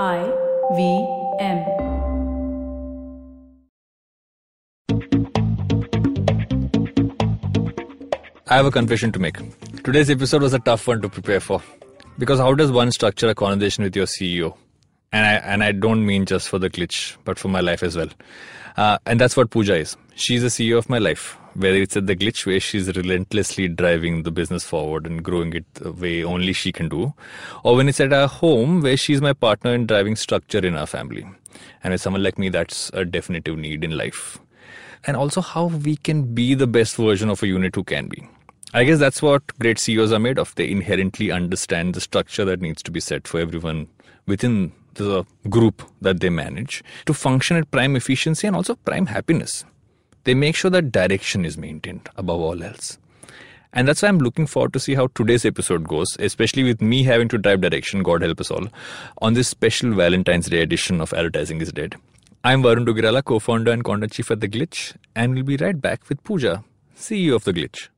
I V M. I have a confession to make. Today's episode was a tough one to prepare for. Because how does one structure a conversation with your CEO? And I and I don't mean just for the glitch, but for my life as well. Uh, and that's what Pooja is. She's the CEO of my life. Whether it's at the glitch where she's relentlessly driving the business forward and growing it the way only she can do, or when it's at our home where she's my partner in driving structure in our family. And with someone like me, that's a definitive need in life and also how we can be the best version of a unit who can be. I guess that's what great CEOs are made of. They inherently understand the structure that needs to be set for everyone within the group that they manage to function at prime efficiency and also prime happiness. They make sure that direction is maintained above all else. And that's why I'm looking forward to see how today's episode goes, especially with me having to drive direction, God help us all, on this special Valentine's Day edition of Advertising is Dead. I'm Varun Duggirala, co-founder and content chief at The Glitch, and we'll be right back with Pooja, CEO of The Glitch.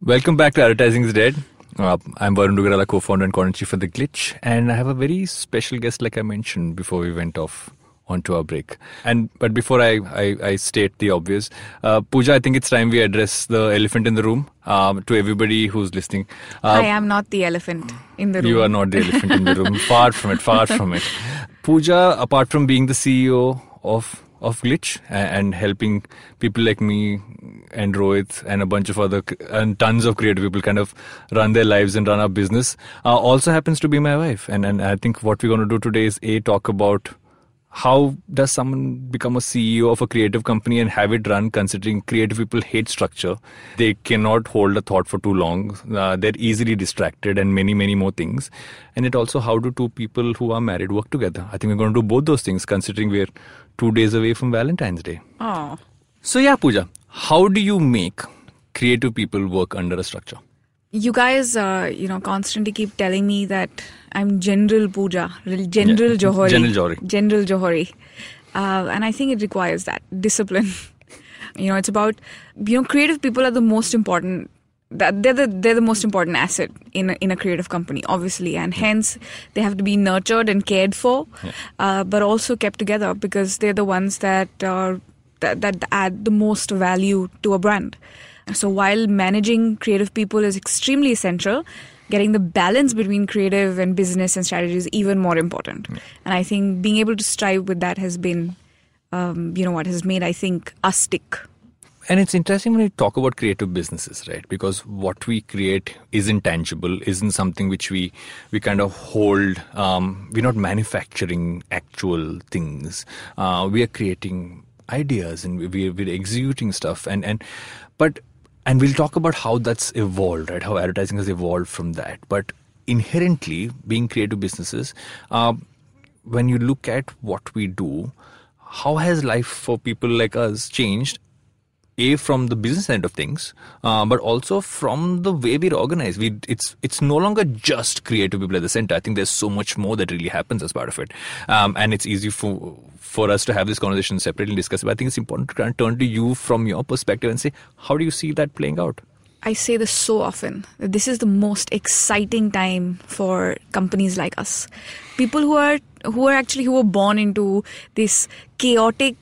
Welcome back to Advertising is Dead. Uh, I'm Varun Duggirala, co-founder and content chief at The Glitch, and I have a very special guest, like I mentioned before we went off onto our break. And but before I, I, I state the obvious, uh, Pooja, I think it's time we address the elephant in the room um, to everybody who's listening. Uh, I am not the elephant in the room. You are not the elephant in the room. Far from it. Far from it. Pooja, apart from being the CEO of of Glitch and helping people like me and Rohit and a bunch of other and tons of creative people kind of run their lives and run our business, uh, also happens to be my wife. And and I think what we're going to do today is a talk about how does someone become a CEO of a creative company and have it run considering creative people hate structure? They cannot hold a thought for too long. Uh, they're easily distracted and many, many more things. And it also how do two people who are married work together? I think we're going to do both those things considering we're two days away from Valentine's Day. Oh, So yeah, Pooja, how do you make creative people work under a structure? you guys, uh, you know, constantly keep telling me that I'm General Pooja, General Yeah, Jauhari. General Jauhari. General Jauhari. Uh, and I think it requires that discipline. you know, it's about, you know, creative people are the most important. That they're the they're the most important asset in a, in a creative company, obviously, and hence they have to be nurtured and cared for, uh, but also kept together because they're the ones that are that, that add the most value to a brand. So while managing creative people is extremely essential, getting the balance between creative and business and strategy is even more important. And I think being able to strive with that has been, um, you know, what has made I think us stick. And it's interesting when we talk about creative businesses, right? Because what we create isn't tangible, isn't something which we we kind of hold. Um, we're not manufacturing actual things. Uh, we are creating ideas and we, we're executing stuff. And and but and we'll talk about how that's evolved, right? How advertising has evolved from that. But inherently, being creative businesses, uh, when you look at what we do, how has life for people like us changed? A from the business end of things, uh, but also from the way we're organized. We it's it's no longer just creative people at the center. I think there's so much more that really happens as part of it, um, and it's easy for for us to have this conversation separately and discuss. But I think it's important to kind of turn to you from your perspective and say, how do you see that playing out? I say this so often this is the most exciting time for companies like us. People who are who are actually who were born into this chaotic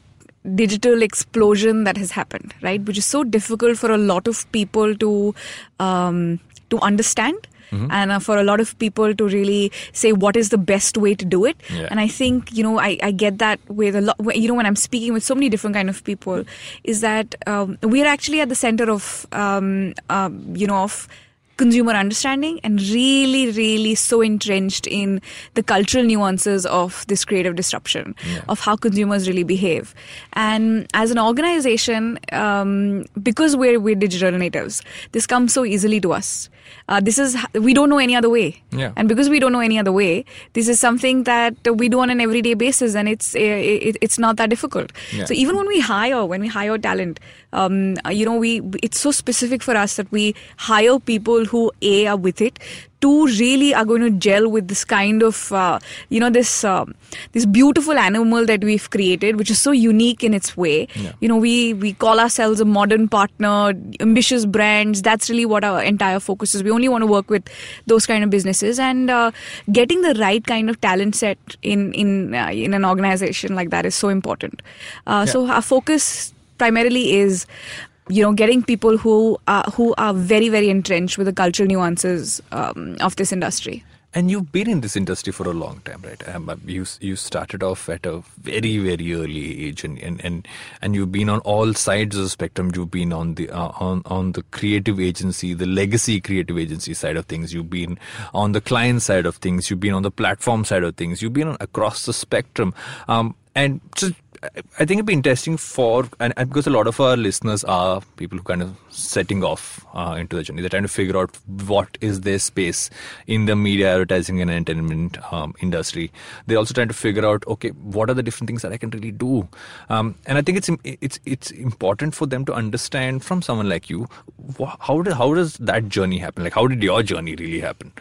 digital explosion that has happened, right? Which is so difficult for a lot of people to um, to understand. And uh, for a lot of people to really say what is the best way to do it, Yeah. and I think you know I, I get that with a lot. You know when I'm speaking with so many different kind of people, is that um, we're actually at the center of um, um, you know of consumer understanding and really really so entrenched in the cultural nuances of this creative disruption of how consumers really behave. And as an organization um, because we're we're digital natives this comes so easily to us uh, this is we don't know any other way Yeah. and because we don't know any other way this is something that we do on an everyday basis and it's uh, it, it's not that difficult Yeah. so even when we hire when we hire talent um, uh, you know we it's so specific for us that we hire people who a are with it two really are going to gel with this kind of uh, you know this uh, this beautiful animal that we've created which is so unique in its way. Yeah. you know we we call ourselves a modern partner ambitious brands. That's really what our entire focus is. We only want to work with those kind of businesses and uh, getting the right kind of talent set in in uh, in an organization like that is so important. Uh, so our focus primarily is you know getting people who are who are very very entrenched with the cultural nuances um, of this industry And you've been in this industry for a long time, right? Um, you you started off at a very very early age, and and and, and you've been on all sides of the spectrum. You've been on the uh, on on the creative agency, the legacy creative agency side of things. You've been on the client side of things. You've been on the platform side of things. You've been on, across the spectrum, um, and just I- think it'd be interesting for and, because a lot of our listeners are people who kind of setting off uh, into the journey. They're trying to figure out what is their space in the media, advertising, and entertainment um, industry. They're also trying to figure out okay, what are the different things that I can really do. Um, and I think it's it's it's important for them to understand from someone like you how how does that journey happen? Like how did your journey really happen?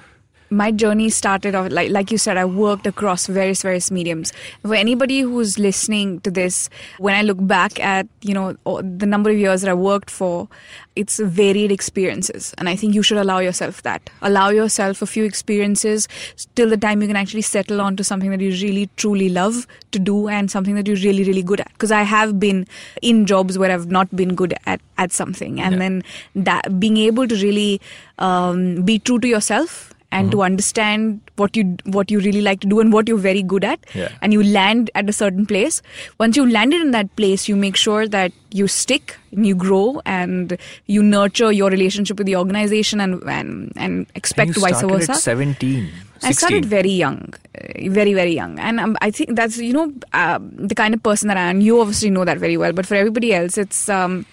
My journey started off like like you said i worked across various various mediums. For anybody who's listening to this when i look back at you know the number of years that i worked for it's varied experiences. And i think you should allow yourself that. Allow yourself a few experiences till the time you can actually settle onto something that you really truly love to do and something that you're really really good at. Because i have been in jobs where i've not been good at at something. And Yeah. then that being able to really um, be true to yourself and to mm-hmm. understand what you what you really like to do and what you're very good at Yeah. and you land at a certain place once you landed in that place you make sure that you stick and you grow and you nurture your relationship with the organization and and, and expect And vice versa At 17, I started very young, uh, very very young, and um, I think that's you know uh, the kind of person that I am. You obviously know that very well, but for everybody else, it's um,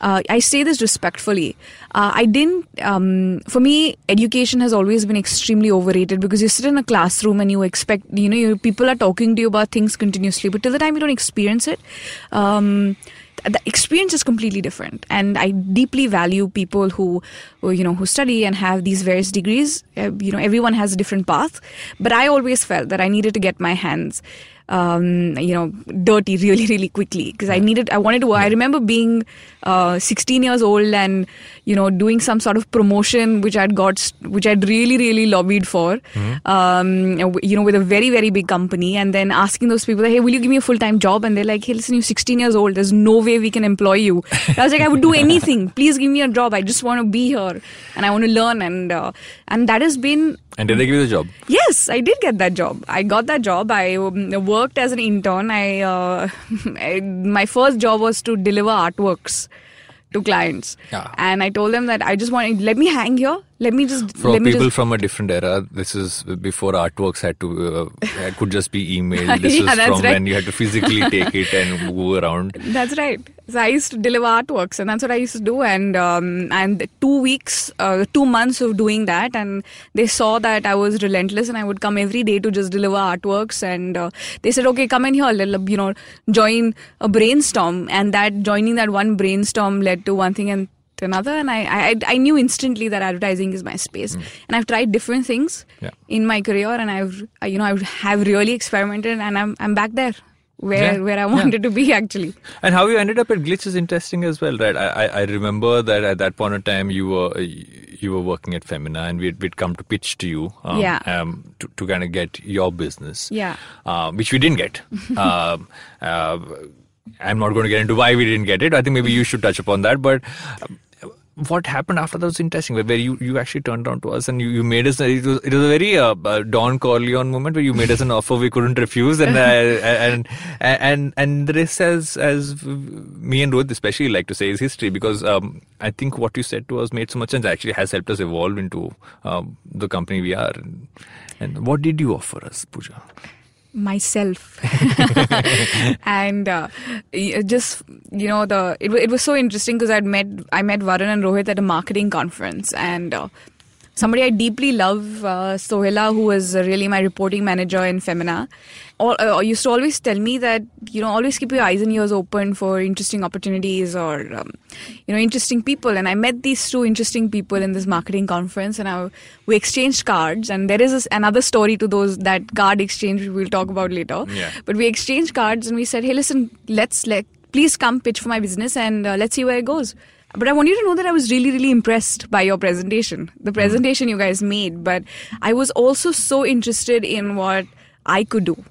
uh, I say this respectfully. Uh, I didn't. Um, for me, education has always been extremely overrated because you sit in a classroom and you expect you know you, people are talking to you about things continuously, but till the time you don't experience it. The experience is completely different. And i deeply value people who, who you know who study and have these various degrees. Uh, you know everyone has a different path. But i always felt that i needed to get my hands um, you know dirty really really quickly. Because i needed i wanted to i remember being uh, 16 years old and you know doing some sort of promotion which i'd got which i'd really really lobbied for um, you know with a very very big company and then asking those people hey will you give me a full-time job? And they're like hey listen you're 16 years old. There's no way we can employ you. I was like i would do anything. Please give me a job. I just want to be here and i want to learn. And uh, and that has been And did they give you the job? Yes, I did get that job. I got that job. I um, worked as an intern. I, uh, I my first job was to deliver artworks to clients, Yeah. and I told them that I just want let me hang here. Let me just For let me people just, from a different era, this is before artworks had to uh, could just be emailed. This Yeah, was that's from right. when you had to physically take it and move around. That's right. So I used to deliver artworks, and that's what I used to do. And um, and two weeks, uh, two months of doing that, and they saw that I was relentless, and I would come every day to just deliver artworks. And uh, they said, "Okay, come in here, let- you know, join a brainstorm." And that joining that one brainstorm led to one thing and to another. And I I, I knew instantly that advertising is my space, and I've tried different things Yeah. in my career, and I've you know I have really experimented, and I'm I'm back there. Where, Yeah. where I Yeah. wanted to be actually. And how you ended up at Glitch is interesting as well, right? I, I, I remember that at that point of time you were you were working at Femina, and we'd, we'd come to pitch to you, um, Yeah. um, to, to kind of get your business, Yeah. uh, which we didn't get. um, uh, I'm not going to get into why we didn't get it. I think maybe you should touch upon that, but. um, what happened after that was interesting, where you, you actually turned around to us and you, you made us. It was it was a very uh, uh, Don Corleone moment where you made us an offer we couldn't refuse, and uh, and and and rest, as as me and Rohit especially like to say, is history because um, I think what you said to us made so much sense. Actually, has helped us evolve into um, the company we are. And, and what did you offer us, Pooja? Myself. And uh, just you know the it, it was so interesting because i'd met i met varun and rohit at a marketing conference and uh, somebody I deeply love, uh, Sohela, who was really my reporting manager in Femina, all, uh, used to always tell me that you know always keep your eyes and ears open for interesting opportunities or um, you know interesting people. And I met these two interesting people in this marketing conference, and I, we exchanged cards. And there is this, another story to those that card exchange we'll talk about later. Yeah. But we exchanged cards, and we said, hey, listen, let's let please come pitch for my business, and uh, let's see where it goes. But I want you to know that I was really, really impressed by your presentation, the presentation you guys made. But I was also so interested in what I could do.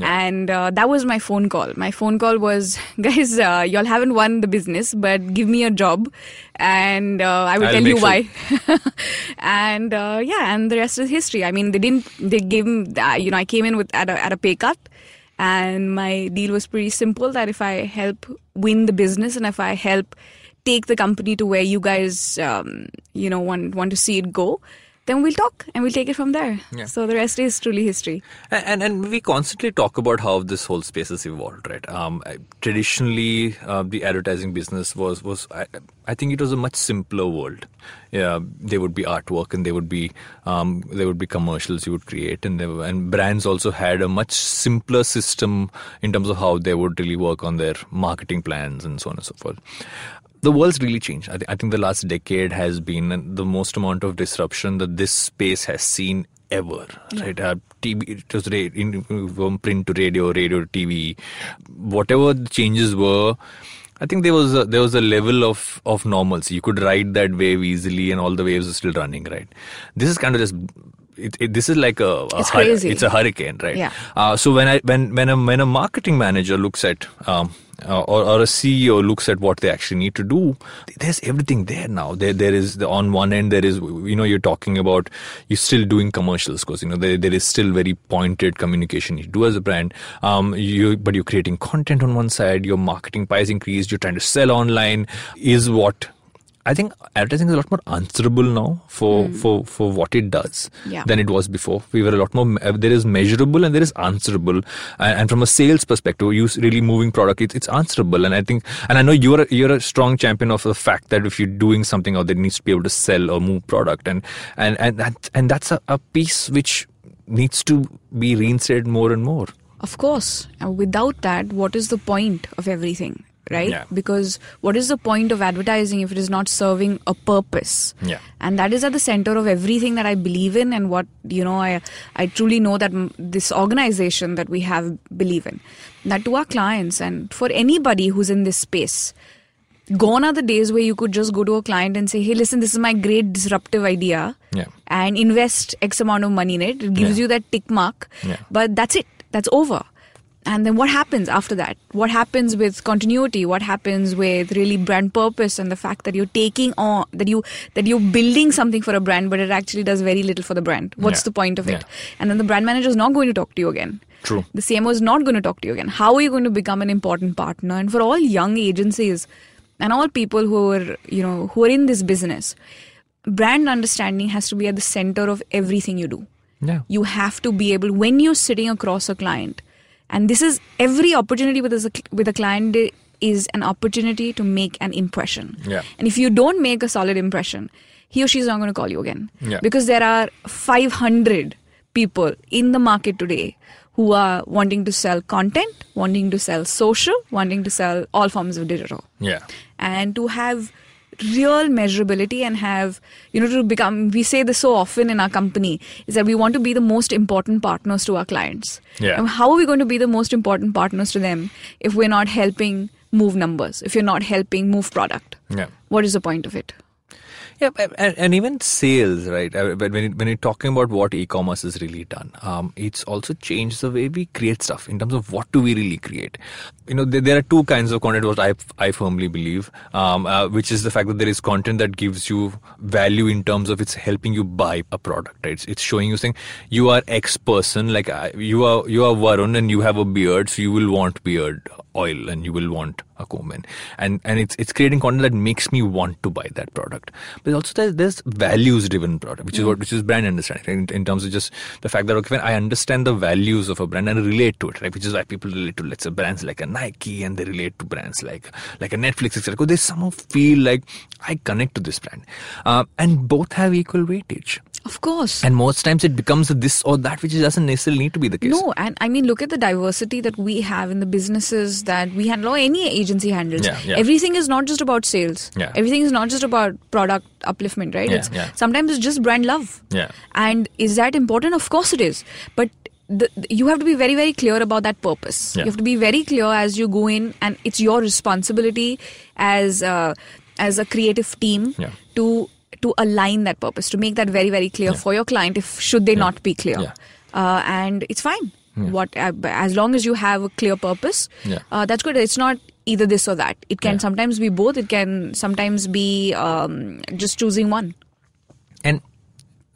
And uh, that was my phone call. My phone call was, guys, uh, y'all haven't won the business, but give me a job, and uh, I will I'll tell you make why. and uh, yeah, and the rest is history. I mean, they didn't. They gave, him, uh, you know, I came in with at a at a pay cut, and my deal was pretty simple. That if I help win the business, and if I help take the company to where you guys, um, you know, want want to see it go, then we'll talk and we'll take it from there. Yeah. So the rest is truly history. And, and and we constantly talk about how this whole space has evolved, right? Um, I- traditionally, uh, the advertising business was was I, I think it was a much simpler world. Yeah, there would be artwork and there would be um, there would be commercials you would create, and there were, and brands also had a much simpler system in terms of how they would really work on their marketing plans and so on and so forth the world's really changed. I, th- I think the last decade has been the most amount of disruption that this space has seen ever. Right? Uh, TV, it was ra- in, from print to radio, radio to TV, whatever the changes were. I think there was a, there was a level of of normalcy. You could ride that wave easily, and all the waves are still running. Right. This is kind of just. It, it, this is like a, a It's hur-. It's a hurricane, right? Yeah. Uh, so when I when when a when a marketing manager looks at um, uh, or, or a CEO looks at what they actually need to do, there's everything there now. There there is the, on one end there is you know you're talking about you're still doing commercials because you know there, there is still very pointed communication you do as a brand. Um, you but you're creating content on one side. Your marketing pie is increased. You're trying to sell online. Is what I think advertising is a lot more answerable now for, for, for what it does Yeah. than it was before. We were a lot more. uh, There is measurable and there is answerable, and, and from a sales perspective, you really moving product. It's, it's answerable, and I think, and I know you're a, you're a strong champion of the fact that if you're doing something out there, needs to be able to sell or move product, and and and that, and that's a, a piece which needs to be reinstated more and more. Of course. Without that, what is the point of everything? Right? Yeah. Because what is the point of advertising if it is not serving a purpose? Yeah. And that is at the center of everything that I believe in and what, you know, I, I truly know that m- this organization that we have believe in. That to our clients and for anybody who's in this space, gone are the days where you could just go to a client and say, hey, listen, this is my great disruptive idea. Yeah. And invest X amount of money in it. It gives Yeah. you that tick mark. Yeah. But that's it. That's over. And then what happens after that? What happens with continuity? What happens with really brand purpose and the fact that you're taking on that you that you're building something for a brand, but it actually does very little for the brand. What's Yeah. the point of it? Yeah. And then the brand manager is not going to talk to you again. True. The CMO is not going to talk to you again. How are you going to become an important partner? And for all young agencies and all people who are, you know, who are in this business, brand understanding has to be at the center of everything you do. Yeah. You have to be able when you're sitting across a client, and this is every opportunity with a, with a client is an opportunity to make an impression. Yeah. And if you don't make a solid impression, he or she is not going to call you again. Yeah. Because there are 500 people in the market today who are wanting to sell content, wanting to sell social, wanting to sell all forms of digital. Yeah. And to have real measurability and have, you know, to become, we say this so often in our company, is that we want to be the most important partners to our clients. Yeah. And how are we going to be the most important partners to them if we're not helping move numbers, if you're not helping move product? Yeah. What is the point of it? Yeah, and, and- and even sales, right? Uh, when, it- when you're talking about what e-commerce has really done, um, it's also changed the way we create stuff in terms of what do we really create. You know, there, there are two kinds of content. What I I firmly believe, um, uh, which is the fact that there is content that gives you value in terms of it's helping you buy a product. Right? It's, it's showing you saying you are X person, like I, you are you are Varun and you have a beard, so you will want beard oil and you will want a Komen, and and it's it's creating content that makes me want to buy that product. But also there's, there's values driven product, which is what which is brand understanding right? in, in terms of just the fact that okay, when I understand the values of a brand and relate to it, right? Which is why people relate to let's say brands like a Nike and they relate to brands like like a Netflix, etc. Because they somehow feel like I connect to this brand, uh, and both have equal weightage. Of course. And most times it becomes this or that, which doesn't necessarily need to be the case. No, and I mean, look at the diversity that we have in the businesses that we handle, or any agency handles. Yeah, yeah. Everything is not just about sales. Yeah. Everything is not just about product upliftment, right? Yeah, it's yeah. sometimes it's just brand love. Yeah. And is that important? Of course it is. But the, you have to be very, very clear about that purpose. Yeah. You have to be very clear as you go in, and it's your responsibility as uh, as a creative team Yeah. to to align that purpose, to make that very, very clear Yeah. for your client. If should they not be clear, Yeah. uh, and it's fine. What uh, as long as you have a clear purpose, Yeah. uh, that's good. It's not either this or that. It can Yeah. sometimes be both. It can sometimes be um, just choosing one. And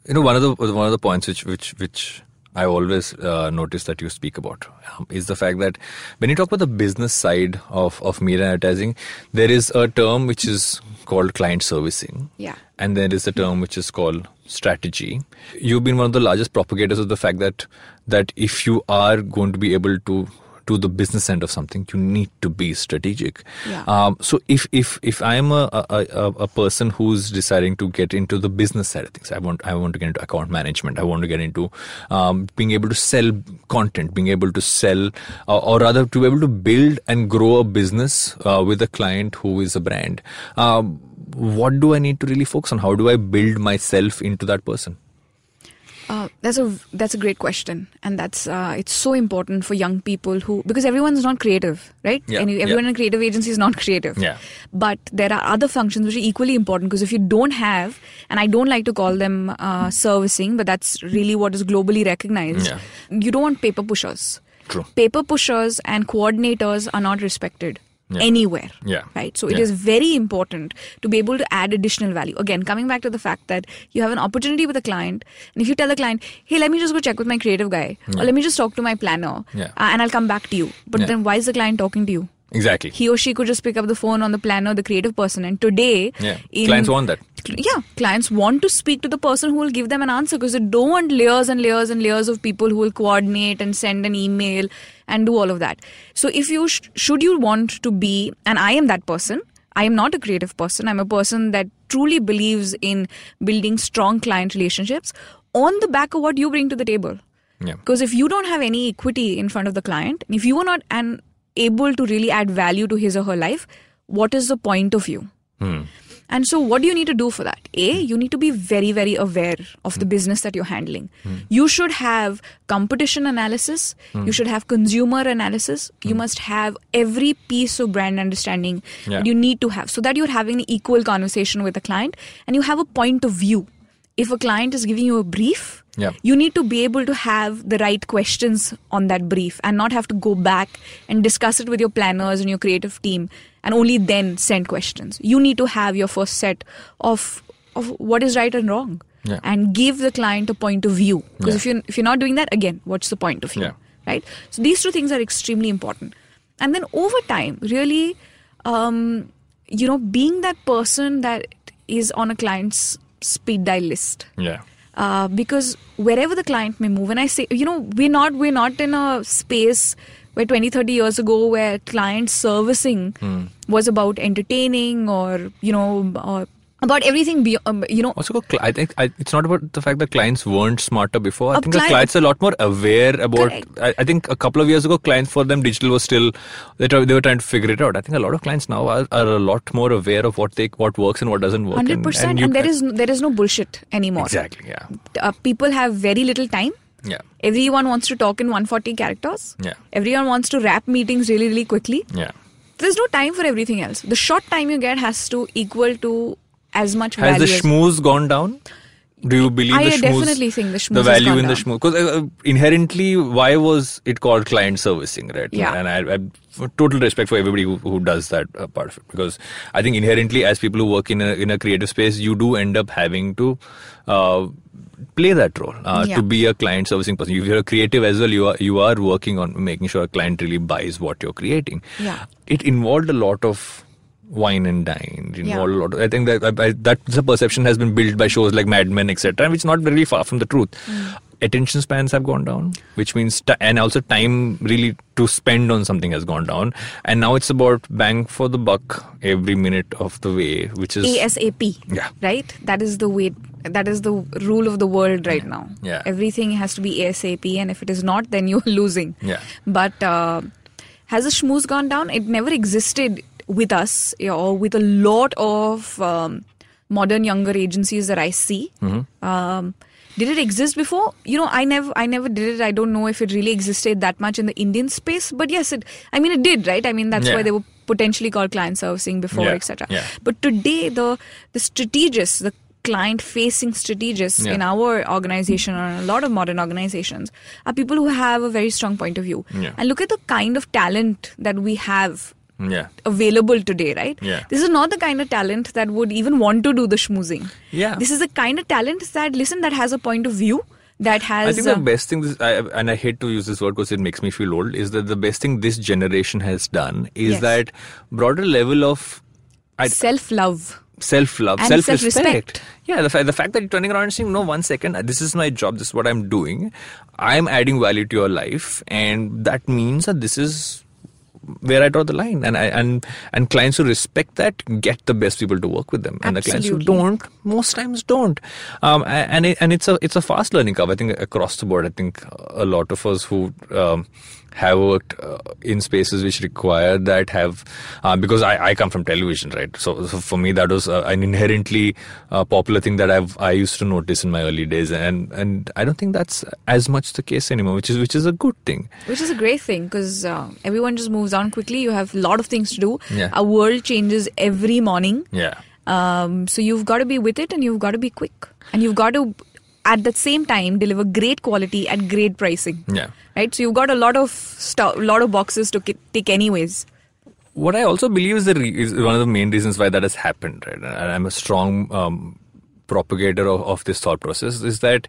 you know, one of the one of the points which which which I always uh, notice that you speak about um, is the fact that when you talk about the business side of of media advertising, there is a term which is called client servicing. Yeah. And there is a term which is called strategy. You've been one of the largest propagators of the fact that that if you are going to be able to do the business end of something, you need to be strategic. Yeah. Um, so if if if I'm a, a a a person who's deciding to get into the business side of things, I want I want to get into account management. I want to get into um, being able to sell content, being able to sell, uh, or rather to be able to build and grow a business uh, with a client who is a brand. Um, what do I need to really focus on? How do I build myself into that person? Uh, that's a that's a great question, and that's uh, it's so important for young people who because everyone's not creative, right? Yeah, and everyone yeah. in a creative agency is not creative. Yeah. But there are other functions which are equally important because if you don't have, and I don't like to call them uh, servicing, but that's really what is globally recognized. Yeah. You don't want paper pushers. True. Paper pushers and coordinators are not respected. Yeah. Anywhere. Yeah. Right. So it Yeah. is very important to be able to add additional value. Again, coming back to the fact that you have an opportunity with a client, and if you tell the client, "Hey, let me just go check with my creative guy, or let me just talk to my planner, uh, and I'll come back to you," but then why is the client talking to you? Exactly. He or she could just pick up the phone on the planner, the creative person, and today, Yeah. in- Clients want that. yeah, clients want to speak to the person who will give them an answer because they don't want layers and layers and layers of people who will coordinate and send an email and do all of that. So, if you sh- should you want to be, and I am that person, I am not a creative person. I'm a person that truly believes in building strong client relationships on the back of what you bring to the table. Yeah. Because if you don't have any equity in front of the client, if you are not an, able to really add value to his or her life, what is the point of you? Hmm. And so, what do you need to do for that? A, you need to be very, very aware of the hmm. business that you're handling. Hmm. You should have competition analysis, hmm. you should have consumer analysis, you must have every piece of brand understanding Yeah. that you need to have so that you're having an equal conversation with the client and you have a point of view. If a client is giving you a brief, Yeah. you need to be able to have the right questions on that brief and not have to go back and discuss it with your planners and your creative team and only then send questions. You need to have your first set of of what is right and wrong Yeah. and give the client a point of view. Because Yeah. if you if you're not doing that again, what's the point of view? Yeah. Right? So these two things are extremely important. And then over time, really um, you know, being that person that is on a client's speed dial list Yeah. Uh, because wherever the client may move and i say you know we're not we're not in a space where 20 30 years ago where client servicing was about entertaining or you know or about everything be, um, you know Also, cl- I think I, it's not about the fact that clients weren't smarter before. I A think the clients are a lot more aware about. I, I think a couple of years ago, clients for them digital was still they, they were trying to figure it out. I think a lot of clients now are, are a lot more aware of what they what works and what doesn't work. hundred percent, and, you there can- is no, there is no bullshit anymore. exactly yeah Uh, people have very little time. yeah Everyone wants to talk in 140 characters. Yeah. Everyone wants to wrap meetings really, really quickly. yeah. There's no time for everything else. The short time you get has to equal to as much Has the schmooze gone down? Do you believe I the schmooze? I definitely think the schmooze has value in the down. schmooze because uh, inherently, why was it called client servicing, right? Yeah. And I, I total respect for everybody who, who does that uh, part of it because I think inherently, as people who work in a in a creative space, you do end up having to. Uh, play that role uh, Yeah. to be a client servicing person. If you're a creative as well, you are you are working on making sure a client really buys what you're creating. Yeah. It involved a lot of wine and dine. It Yeah. involved a lot. Of, I think that I, that's a perception has been built by shows like Mad Men, etc., which is not really far from the truth. Mm. Attention spans have gone down, which means ti and also time really to spend on something has gone down, and now it's about bang for the buck every minute of the way, which is ASAP. Yeah. Right? That is the way that is the rule of the world right now. Yeah. Everything has to be ASAP and if it is not then you're losing. Yeah. But uh, has the schmooze gone down? It never existed with us you know, or with a lot of um, modern younger agencies that I see. Mm-hmm. Um, did it exist before? You know, I never, I never did it. I don't know if it really existed that much in the Indian space. But yes, it. I mean, it did, right? I mean, that's Yeah. why they were potentially called client servicing before, Yeah, etc. yeah. But today, the the strategists, the client-facing strategists Yeah. in our organization or a lot of modern organizations are people who have a very strong point of view. Yeah. And look at the kind of talent that we have yeah. available today, right? Yeah. This is not the kind of talent that would even want to do the schmoozing. Yeah. This is the kind of talent that listen that has a point of view that has I think uh, the best thing, this, I, and I hate to use this word because it makes me feel old, is that the best thing this generation has done is Yes. that broader level of self-love. self love, self respect. Yeah, the, fa- the fact that you're turning around and saying, no, one second, this is my job, this is what I'm doing. I'm adding value to your life, and that means that this is where I draw the line. And I, and and clients who respect that get the best people to work with them, and the clients who don't, most times don't. Um, and it, and it's a it's a fast learning curve. I think across the board, I think a lot of us who um, have worked uh, in spaces which require that have uh, because I, I come from television right so, so for me that was uh, an inherently uh, popular thing that I've I used to notice in my early days and and I don't think that's as much the case anymore which is which is a good thing Which is a great thing because uh, everyone just moves on quickly. You have a lot of things to do. Yeah. Our world changes every morning. yeah Um, so you've got to be with it and you've got to be quick. And you've got to, at the same time, deliver great quality at great pricing. yeah Right? So you've got a lot of stuff, lot of boxes to ki- tick anyways. what I also believe is, the re- is one of the main reasons why that has happened, right? And I'm a strong um, propagator of, of this thought process is that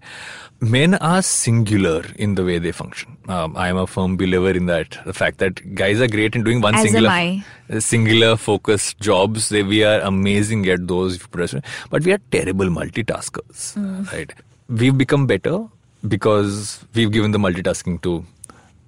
men are singular in the way they function. Um, I am a firm believer in that. The fact that guys are great in doing one As singular, uh, singular focused jobs. They, we are amazing at those, if you put it this way. but we are terrible multitaskers, Mm. right? We've become better because we've given the multitasking to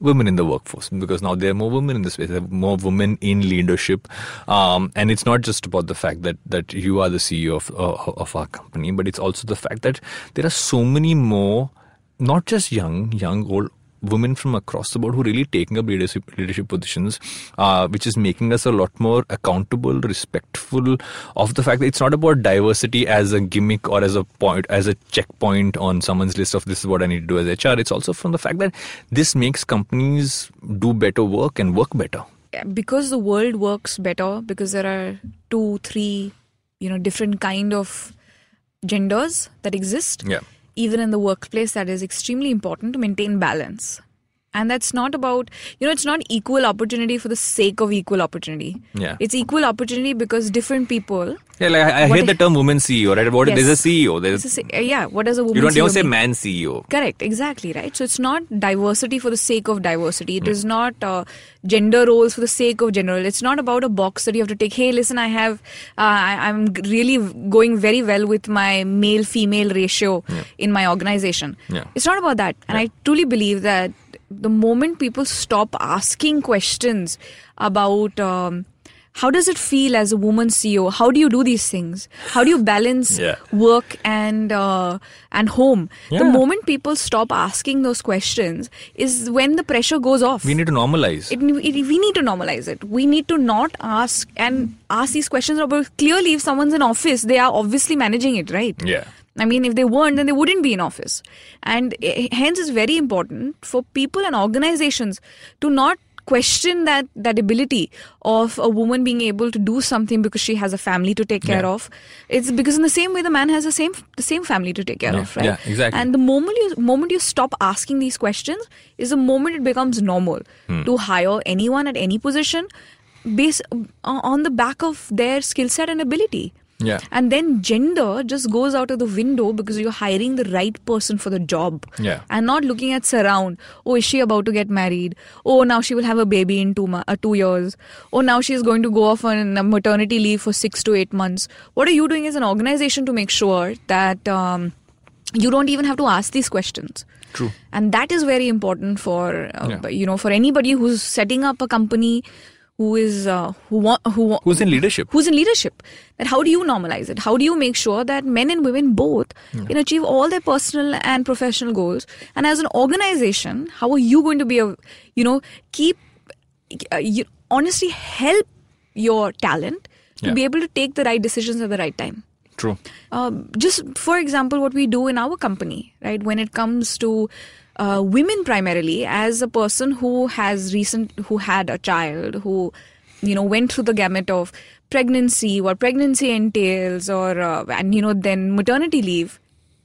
women in the workforce because now there are more women in the space, there are more women in leadership, um, and it's not just about the fact that that you are the CEO of uh, of our company, but it's also the fact that there are so many more, not just young, young, old women from across the board who are really taking up leadership leadership positions, uh, which is making us a lot more accountable, respectful of the fact that it's not about diversity as a gimmick or as a point as a checkpoint on someone's list of this is what I need to do as HR. It's also from the fact that this makes companies do better work and work better. because the world works better because there are two three you know different kind of genders that exist Yeah. Even in the workplace that is extremely important to maintain balance and that's not about you know it's not equal opportunity for the sake of equal opportunity Yeah. it's equal opportunity because different people Yeah, like I, I hate the term woman CEO, right? What, There's a CEO. There's, a, yeah what does a woman you don't, you don't CEO say man CEO. Correct, exactly, right? So it's not diversity for the sake of diversity. It is not uh, gender roles for the sake of gender. It's not about a box that you have to take. Hey, listen, I have, uh, I, I'm really going very well with my male female ratio in my organization. Yeah. It's not about that. And I truly believe that the moment people stop asking questions about, um, how does it feel as a woman CEO? How do you do these things? How do you balance Yeah. work and uh, and home? The moment people stop asking those questions is when the pressure goes off. We need to normalize. it, it, we need to normalize it. We need to not ask and ask these questions about clearly if someone's in office, they are obviously managing it, right? yeah. I mean, if they weren't, then they wouldn't be in office. And eh, hence, it's very important for people and organizations to not question that that ability of a woman being able to do something because she has a family to take care Yeah. of. It's because in the same way the man has the same the same family to take care Yeah, of, right? yeah, exactly. And the moment you moment you stop asking these questions is the moment it becomes normal Hmm. to hire anyone at any position based on the back of their skill set and ability. Yeah. And then gender just goes out of the window because you're hiring the right person for the job. Yeah. And not looking at surround. Oh, is she about to get married? Oh, now she will have a baby in two mo- uh, two years. Oh, now she is going to go off on a maternity leave for six to eight months. What are you doing as an organization to make sure that um, you don't even have to ask these questions? True. and that is very important for uh, Yeah. you know for anybody who's setting up a company who is uh, who want who Who's in leadership? who's in leadership that how do you normalize it how do you make sure that men and women both can achieve all their personal and professional goals and as an organization how are you going to be a you know keep uh, you honestly help your talent to Yeah. be able to take the right decisions at the right time True. um, just for example, what we do in our company, right? When it comes to uh, women primarily, as a person who has recent, who had a child, who you know went through the gamut of pregnancy, what pregnancy entails, or uh, and you know then maternity leave,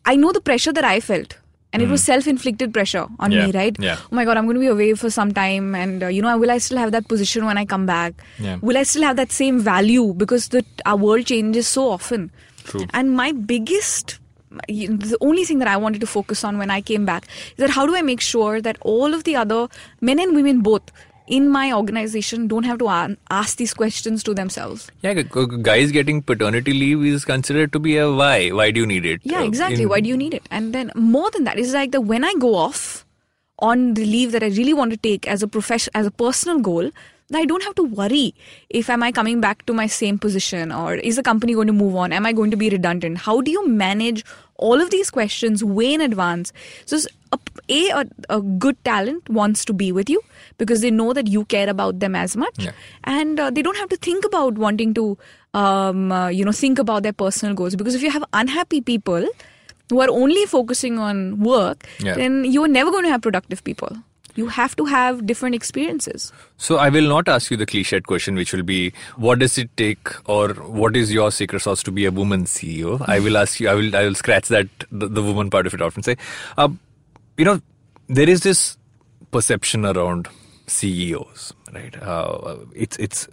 I know the pressure that I felt. And it was self-inflicted pressure on Yeah, me, right? yeah. Oh my God, I'm going to be away for some time, and uh, you know, will I still have that position when I come back? Yeah. Will I still have that same value because the our world changes so often? True. And my biggest, the only thing that I wanted to focus on when I came back is that how do I make sure that all of the other men and women both in my organization don't have to a- ask these questions to themselves. Yeah, guys getting paternity leave is considered to be a why. Why do you need it? Yeah, Uh, exactly. in- Why do you need it? And then more than that, it's like that when I go off on the leave that I really want to take as a profession, as a personal goal, then I don't have to worry if am I coming back to my same position or is the company going to move on? Am I going to be redundant? How do you manage all of these questions way in advance? So a a good talent wants to be with you because they know that you care about them as much, Yeah. and uh, they don't have to think about wanting to, um, uh, you know, think about their personal goals. Because if you have unhappy people who are only focusing on work, Yeah. then you are never going to have productive people. You have to have different experiences. So I will not ask you the cliched question, which will be, what does it take, or what is your secret sauce to be a woman CEO? I will ask you. I will. I will scratch that the, the woman part of it off and say, uh, you know, there is this perception around CEOs, right? Uh, it's it's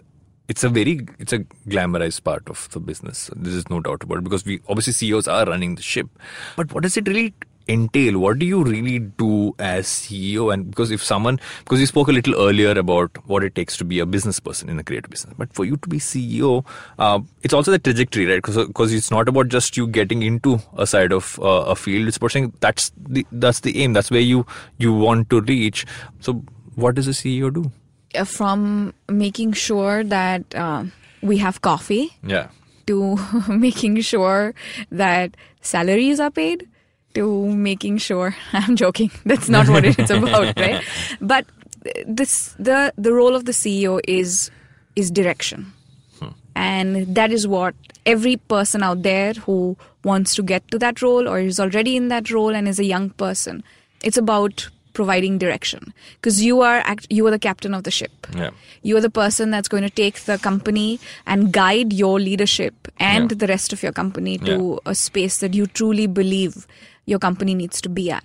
it's a very it's a glamorized part of the business. There is no doubt about it because we obviously CEOs are running the ship, but what does it really entail? What do you really do as CEO? And because if someone because you spoke a little earlier about what it takes to be a business person in a creative business, but for you to be CEO, uh, it's also the trajectory, right? Because it's not about just you getting into a side of uh, a field. It's about saying that's the that's the aim. That's where you you want to reach. So what does a CEO do? Uh, From making sure that uh, we have coffee Yeah. to making sure that salaries are paid to making sure I'm joking that's not what it's about right? But this the the role of the CEO is is direction. Hmm. And that is what every person out there who wants to get to that role or is already in that role and is a young person it's about providing direction. Because you are act- you are the captain of the ship. Yeah. you are the person that's going to take the company and guide your leadership and Yeah. the rest of your company to a space that you truly believe your company needs to be at.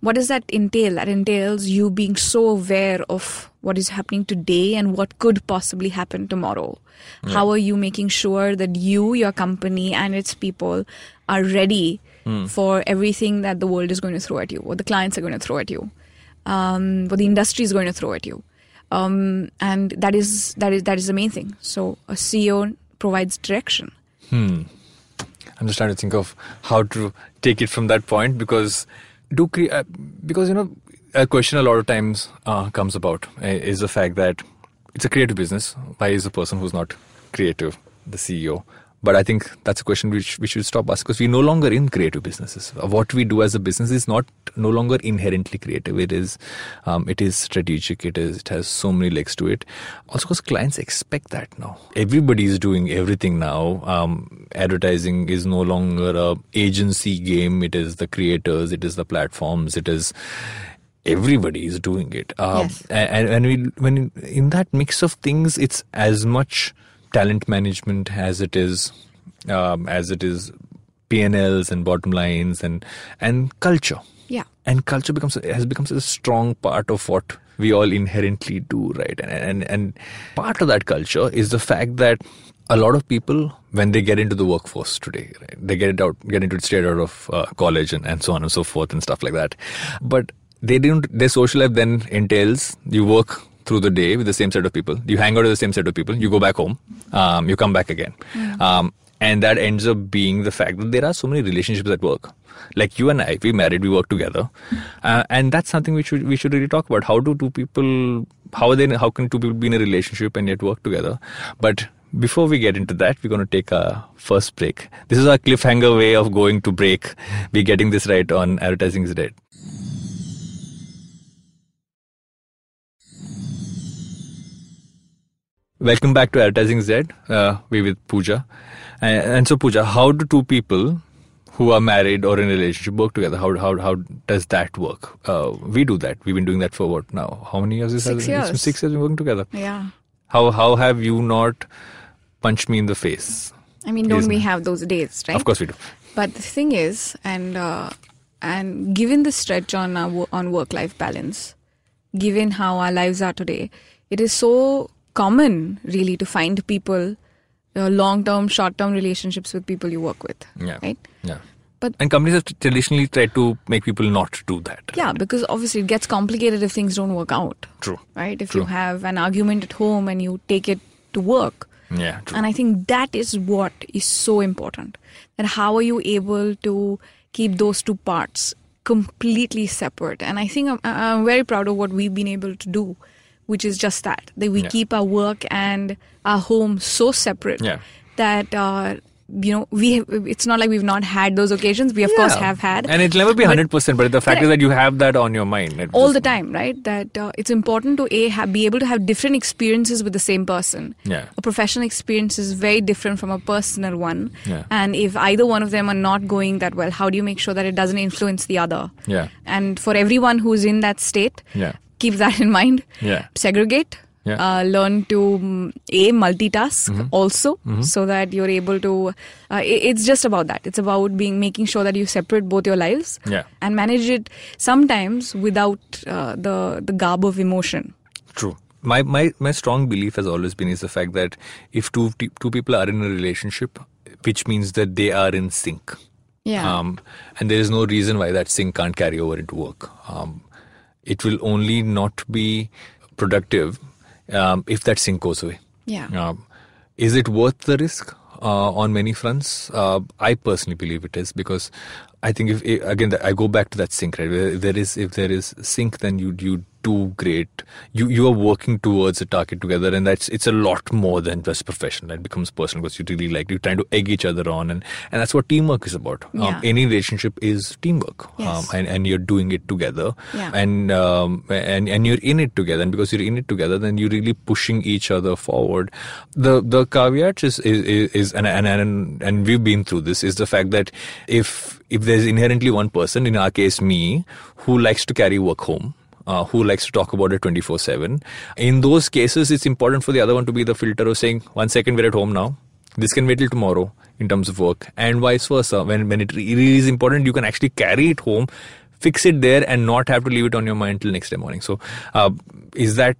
What does that entail? That entails you being so aware of what is happening today and what could possibly happen tomorrow. How are you making sure that you, your company, and its people are ready for everything that the world is going to throw at you, what the clients are going to throw at you, um, what the industry is going to throw at you? um, and that is that is that is the main thing. So a CEO provides direction. I'm just trying to think of how to take it from that point because do cre- uh, because you know a question a lot of times uh, comes about uh, is the fact that it's a creative business. Why is a person who's not creative the CEO? But I think that's a question which we should stop asking because we're no longer in creative businesses. What we do as a business is not no longer inherently creative. It is, um, it is strategic. It is, it has so many legs to it. Also, because clients expect that now. Everybody is doing everything now. Um, advertising is no longer a agency game. It is the creators. It is the platforms. It is everybody is doing it. Um, Yes. and, and we, when in that mix of things, it's as much talent management as it is um, as it is P&Ls and bottom lines and and culture. Yeah. And culture becomes has become a strong part of what we all inherently do, right? And and and part of that culture is the fact that a lot of people when they get into the workforce today right, they get it out get into it straight out of uh, college and, and so on and so forth and stuff like that but they didn't their social life then entails you work through the day with the same set of people. You hang out with the same set of people. You go back home. Um, you come back again. Um, and that ends up being the fact that there are so many relationships at work. Like you and i we married we work together. Uh, and that's something we should we should really talk about. How do two people how are they how can two people be in a relationship and yet work together? But before we get into that we're going to take a first break. This is our cliffhanger way of going to break. We're getting this right on advertising is dead Welcome back to Advertising Z. Uh, we with Pooja. And, and so, Pooja, how do two people who are married or in a relationship work together? How how how does that work? Uh, we do that. We've been doing that for what now? How many years is Six that? It's been years. six years we're working together. Yeah. How how have you not punched me in the face? I mean, don't Yes, we have those days, right? Of course we do. But the thing is, and uh, and given the stretch on our, on work life balance, given how our lives are today, it is so common, really, to find people, uh, long term, short term relationships with people you work with, Yeah. right? Yeah. But And companies have traditionally tried to make people not do that. yeah, because obviously it gets complicated if things don't work out, True. right? If True. you have an argument at home and you take it to work, Yeah. True. And I think that is what is so important. That how are you able to keep those two parts completely separate? And I think I'm, I'm very proud of what we've been able to do, which is just that that we Yeah. keep our work and our home so separate Yeah. that uh, you know we it's not like we've not had those occasions. We of course have had, And it'll never be 100%, but the fact is that you have that on your mind. All the time, right? That uh, it's important to a have, be able to have different experiences with the same person. Yeah. A professional experience is very different from a personal one. Yeah. And if either one of them are not going that well, how do you make sure that it doesn't influence the other? Yeah. And for everyone who's in that state, Yeah. Keep that in mind. Yeah. Segregate. Yeah. Uh, learn to mm, a multitask Mm-hmm. also, so that you're able to. Uh, it's just about that. It's about being making sure that you separate both your lives Yeah. and manage it sometimes without uh, the the garb of emotion. True. My, my my strong belief has always been is the fact that if two two people are in a relationship, which means that they are in sync. Yeah. Um, and there is no reason why that sync can't carry over into work. Um, it will only not be productive um, if that sync goes away. Yeah. Um, is it worth the risk uh, on many fronts? Uh, I personally believe it is because I think if again I go back to that sync right. Where there is if there is sync, then you you do great. You you are working towards a target together, and that's it's a lot more than just professional. It becomes personal because you really like you're trying to egg each other on, and and that's what teamwork is about. Yeah. Um, any relationship is teamwork, Yes. um, and and you're doing it together, Yeah. and um, and and you're in it together, and because you're in it together, then you're really pushing each other forward. The the caveat is is, is, is and, and and and we've been through this is the fact that if if there's inherently one person, in our case me, who likes to carry work home. Uh, who likes to talk about it 24 7 in those cases it's important for the other one to be the filter of saying one second we're at home now. This can wait till tomorrow in terms of work and vice versa. When when it really is important you can actually carry it home fix it there and not have to leave it on your mind till next day morning. So uh, is that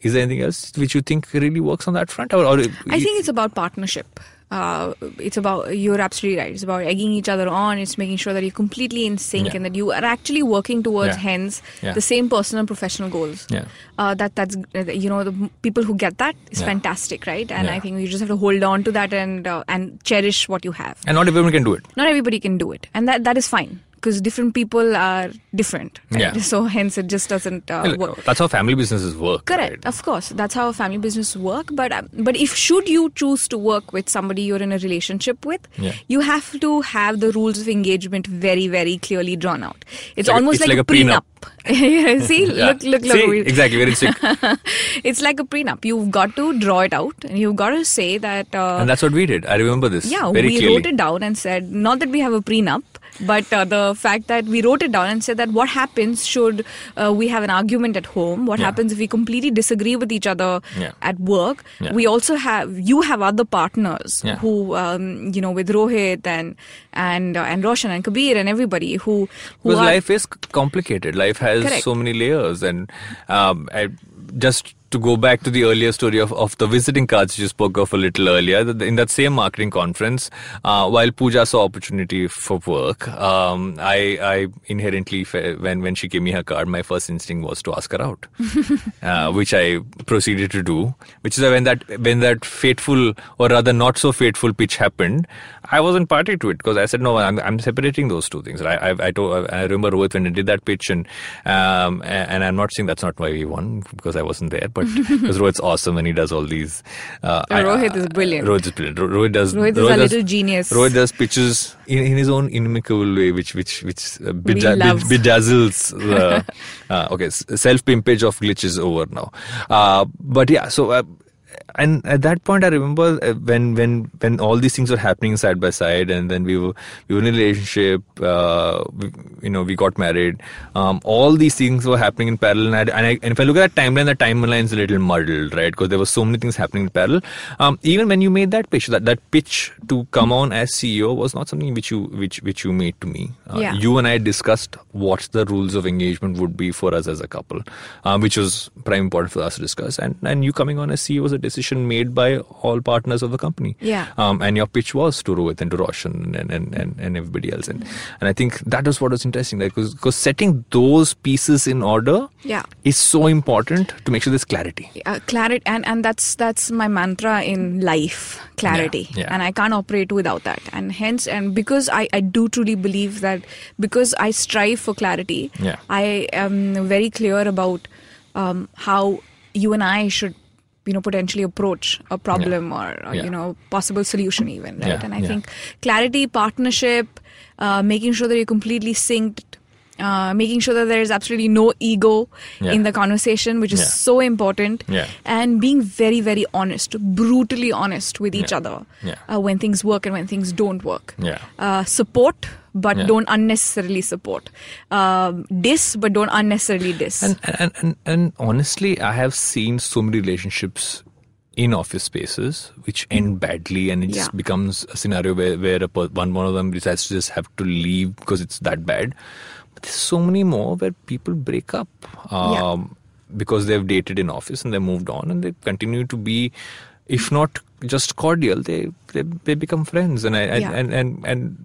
is there anything else which you think really works on that front? Or, or I think it's about partnership. Uh, it's about you're absolutely right. It's about egging each other on. It's making sure that you're completely in sync Yeah. and that you are actually working towards Yeah. hence Yeah. the same personal and professional goals. Yeah. Uh, that that's uh, you know the people who get that is fantastic, right? And. I think you just have to hold on to that and uh, and cherish what you have. and not everyone can do it Not everybody can do it, and that that is fine because different people are different. Right? Yeah. So hence it just doesn't uh, work. that's how family businesses work Correct, right? of course. That's how family business work. But um, but if should you choose to work with somebody you're in a relationship with, Yeah. you have to have the rules of engagement very very clearly drawn out. It's, like almost it's like, like a prenup. prenup. See, Yeah. look, look, look. See, exactly in sync it's like a prenup. You've got to draw it out, and you've got to say that. Uh, and that's what we did i remember this yeah, very we clearly wrote it down and said not that we have a prenup, but uh, the fact that we wrote it down and said that what happens should uh, we have an argument at home? What Yeah. happens if we completely disagree with each other Yeah. at work? Yeah. We also have you have other partners who um, you know with Rohit and and uh, and Roshan and Kabir and everybody who who because are life is complicated life has Correct. so many layers and um, I, just to go back to the earlier story of, of the visiting cards you spoke of a little earlier, in that same marketing conference, uh, while Pooja saw opportunity for work, um, I, I inherently, when, when she gave me her card, my first instinct was to ask her out, uh, which I proceeded to do. Which is when that when that fateful or rather not so fateful pitch happened, I wasn't party to it because I said no, I'm, I'm separating those two things. I I, I, told, I remember Rohit when he did that pitch, and um, and I'm not saying that's not why we won because I wasn't there, but because Rohit's awesome and he does all these. Uh, I- Rohit is brilliant. Rohit is brilliant. Rohit does. Rohit is a does- little genius. Rohit does pitches in, in his own inimicable way, which which which uh, be- bedazzles. The, uh, okay, self pimpage of Glitch is over now. Uh, but yeah, so. And at that point, I remember uh, when when when all these things were happening side by side, and then we were we were in a relationship. Uh, we, you know, we got married. Um, all these things were happening in parallel, and, I, and, I, and if I look at that timeline, the timeline is a little muddled, right? Because there were so many things happening in parallel. Um, even when you made that pitch, that, that pitch to come on as CEO was not something which you which which you made to me. Uh, Yeah. You and I discussed what the rules of engagement would be for us as a couple, um, which was prime important for us to discuss. And and you coming on as CEO was a decision made by all partners of the company. Yeah. Um, and your pitch was to Rohit and to Roshan and, and, and, and everybody else. And and I think that was what was interesting, like, because setting those pieces in order Yeah. is so important to make sure there's clarity. uh, clarity and and that's that's my mantra in life clarity Yeah, yeah. and i can't operate without that and hence and because i i do truly believe that because i strive for clarity Yeah. i am very clear about um, how you and i should you know potentially approach a problem or, or Yeah. you know possible solution even right Yeah, and i yeah. think clarity partnership uh, making sure that you're completely synced uh, making sure that there is absolutely no ego Yeah. in the conversation which is Yeah. so important Yeah. and being very very honest brutally honest with each Yeah. other Yeah. uh, when things work and when things don't work Yeah. uh, support but Yeah. don't unnecessarily support um, diss but don't unnecessarily diss And, and and and honestly, I have seen so many relationships in office spaces which end badly, and it just becomes a scenario where where a, per- one one of them decides to just have to leave because it's that bad. But there's so many more where people break up. Yeah. Um, Because they've dated in office and they moved on and they continue to be, if not just cordial, they they, they become friends and I, I Yeah. and and and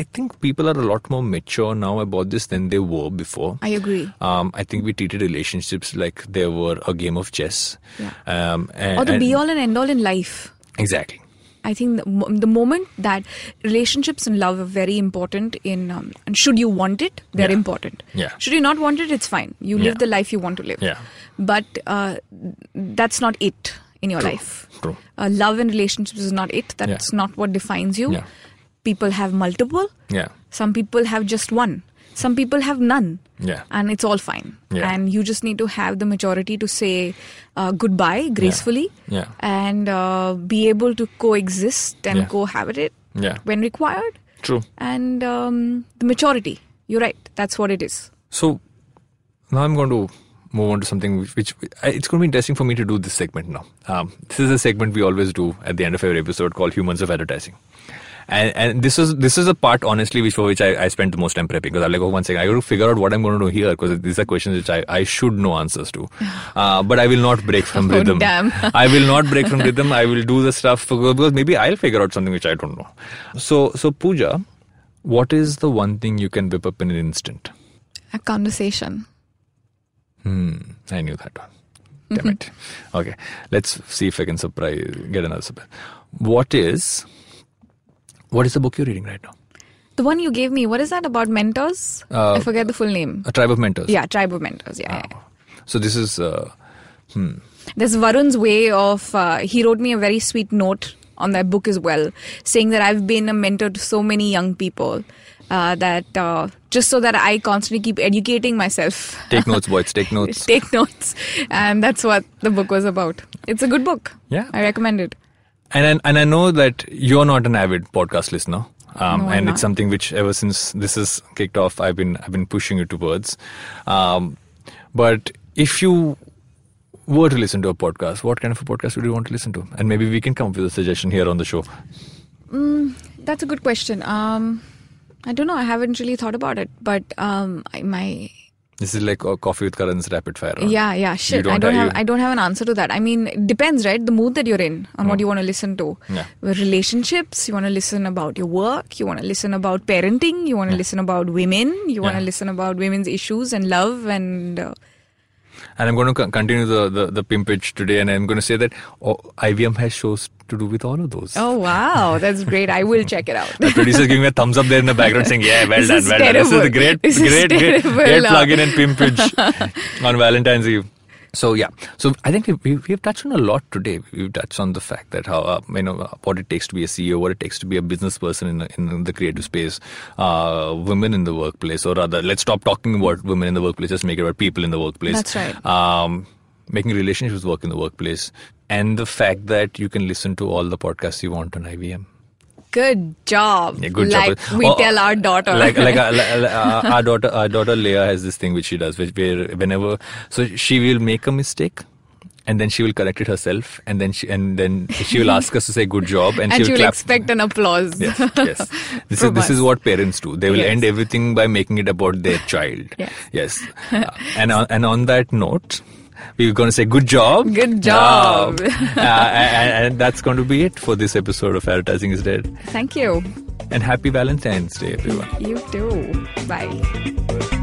I think people are a lot more mature now about this than they were before. i agree Um, I think we treated relationships like they were a game of chess. Yeah. Um, and, or the be all and end all in life Exactly. I think the, the moment that relationships and love are very important in, um, and should you want it, they're Yeah. important. Yeah. Should you not want it, it's fine. You live Yeah. the life you want to live. Yeah. But uh, that's not it in your life. True. Uh, love and relationships is not it. That's Yeah. not what defines you. Yeah. People have multiple. Yeah. Some people have just one. Some people have none. Yeah. And it's all fine. Yeah. And you just need to have the maturity to say uh, goodbye gracefully Yeah. and uh, be able to coexist and Yeah. cohabitate Yeah. when required. True. And um, the maturity. You're right. That's what it is. So now I'm going to move on to something which, which it's going to be interesting for me to do this segment now. Um, this is a segment we always do at the end of every episode called Humans of Advertising. And, and this is this is a part honestly which for which I, I spent the most time prepping because I'm like oh one second I got to figure out what I'm going to do here because these are questions which I, I should know answers to, uh, but I will not break from Oh, rhythm. damn. I will not break from rhythm. I will do the stuff because maybe I'll figure out something which I don't know. So so Pooja, what is the one thing you can whip up in an instant? A conversation. Hmm, I knew that one. Damn it. Okay, let's see if I can surprise, get another surprise. What is, what is the book you're reading right now? The one you gave me, what is that about mentors? Uh, I forget the full name. A Tribe of Mentors. Yeah, Tribe of Mentors. Yeah. yeah, yeah. So this is, uh, There's Varun's way of, uh, he wrote me a very sweet note on that book as well, saying that I've been a mentor to so many young people uh, that uh, just so that I constantly keep educating myself. take notes, boys, take notes. Take notes. And that's what the book was about. It's a good book. Yeah. I recommend it. And I, and I know that you're not an avid podcast listener. Um, No, and it's something which ever since this is kicked off, I've been I've been pushing you towards. Um, but if you were to listen to a podcast, what kind of a podcast would you want to listen to? And maybe we can come up with a suggestion here on the show. That's a good question. Um, I don't know. I haven't really thought about it, but um, my This is like a Koffee with Karan's rapid fire. round. Yeah, yeah, shit. don't I don't have- have I don't have an answer to that. I mean, it depends, right? The mood that you're in on what you want to listen to. Yeah. Relationships, you want to listen about your work, you want to listen about parenting, you want to listen about women, you want to Yeah. listen about women's issues and love and uh, And I'm going to continue the, the, the pimpage today, and I'm going to say that oh, IVM has shows to do with all of those. Oh wow, that's great. I will check it out. The producer's giving me a thumbs up there in the background saying, Yeah, well This done, well done. This is a great, This is great, great, terrible. great plug in and pimpage on Valentine's Eve. So yeah, so I think we, we, have touched on a lot today. We've touched on the fact that how uh, you know what it takes to be a CEO, what it takes to be a business person in the, in the creative space, uh, women in the workplace, or rather, let's stop talking about women in the workplace. Just make it about people in the workplace. That's right. Um, making relationships work in the workplace, and the fact that you can listen to all the podcasts you want on IVM. Good job. Yeah, good like job. we Oh, tell our daughter. Like like uh, li- li- uh, our daughter our daughter Leah has this thing which she does, which where whenever so she will make a mistake. And then she will correct it herself, and then she and then she will ask us to say good job, and, and she she will will clap. expect an applause. Yes, yes. This is this is what parents do. They will Yes. end everything by making it about their child. Yes. Yes. Uh, and on, and on that note, we're going to say good job. Good job. Uh, and, and that's going to be it for this episode of Advertising is Dead. Thank you. And happy Valentine's Day, everyone. You too. Bye.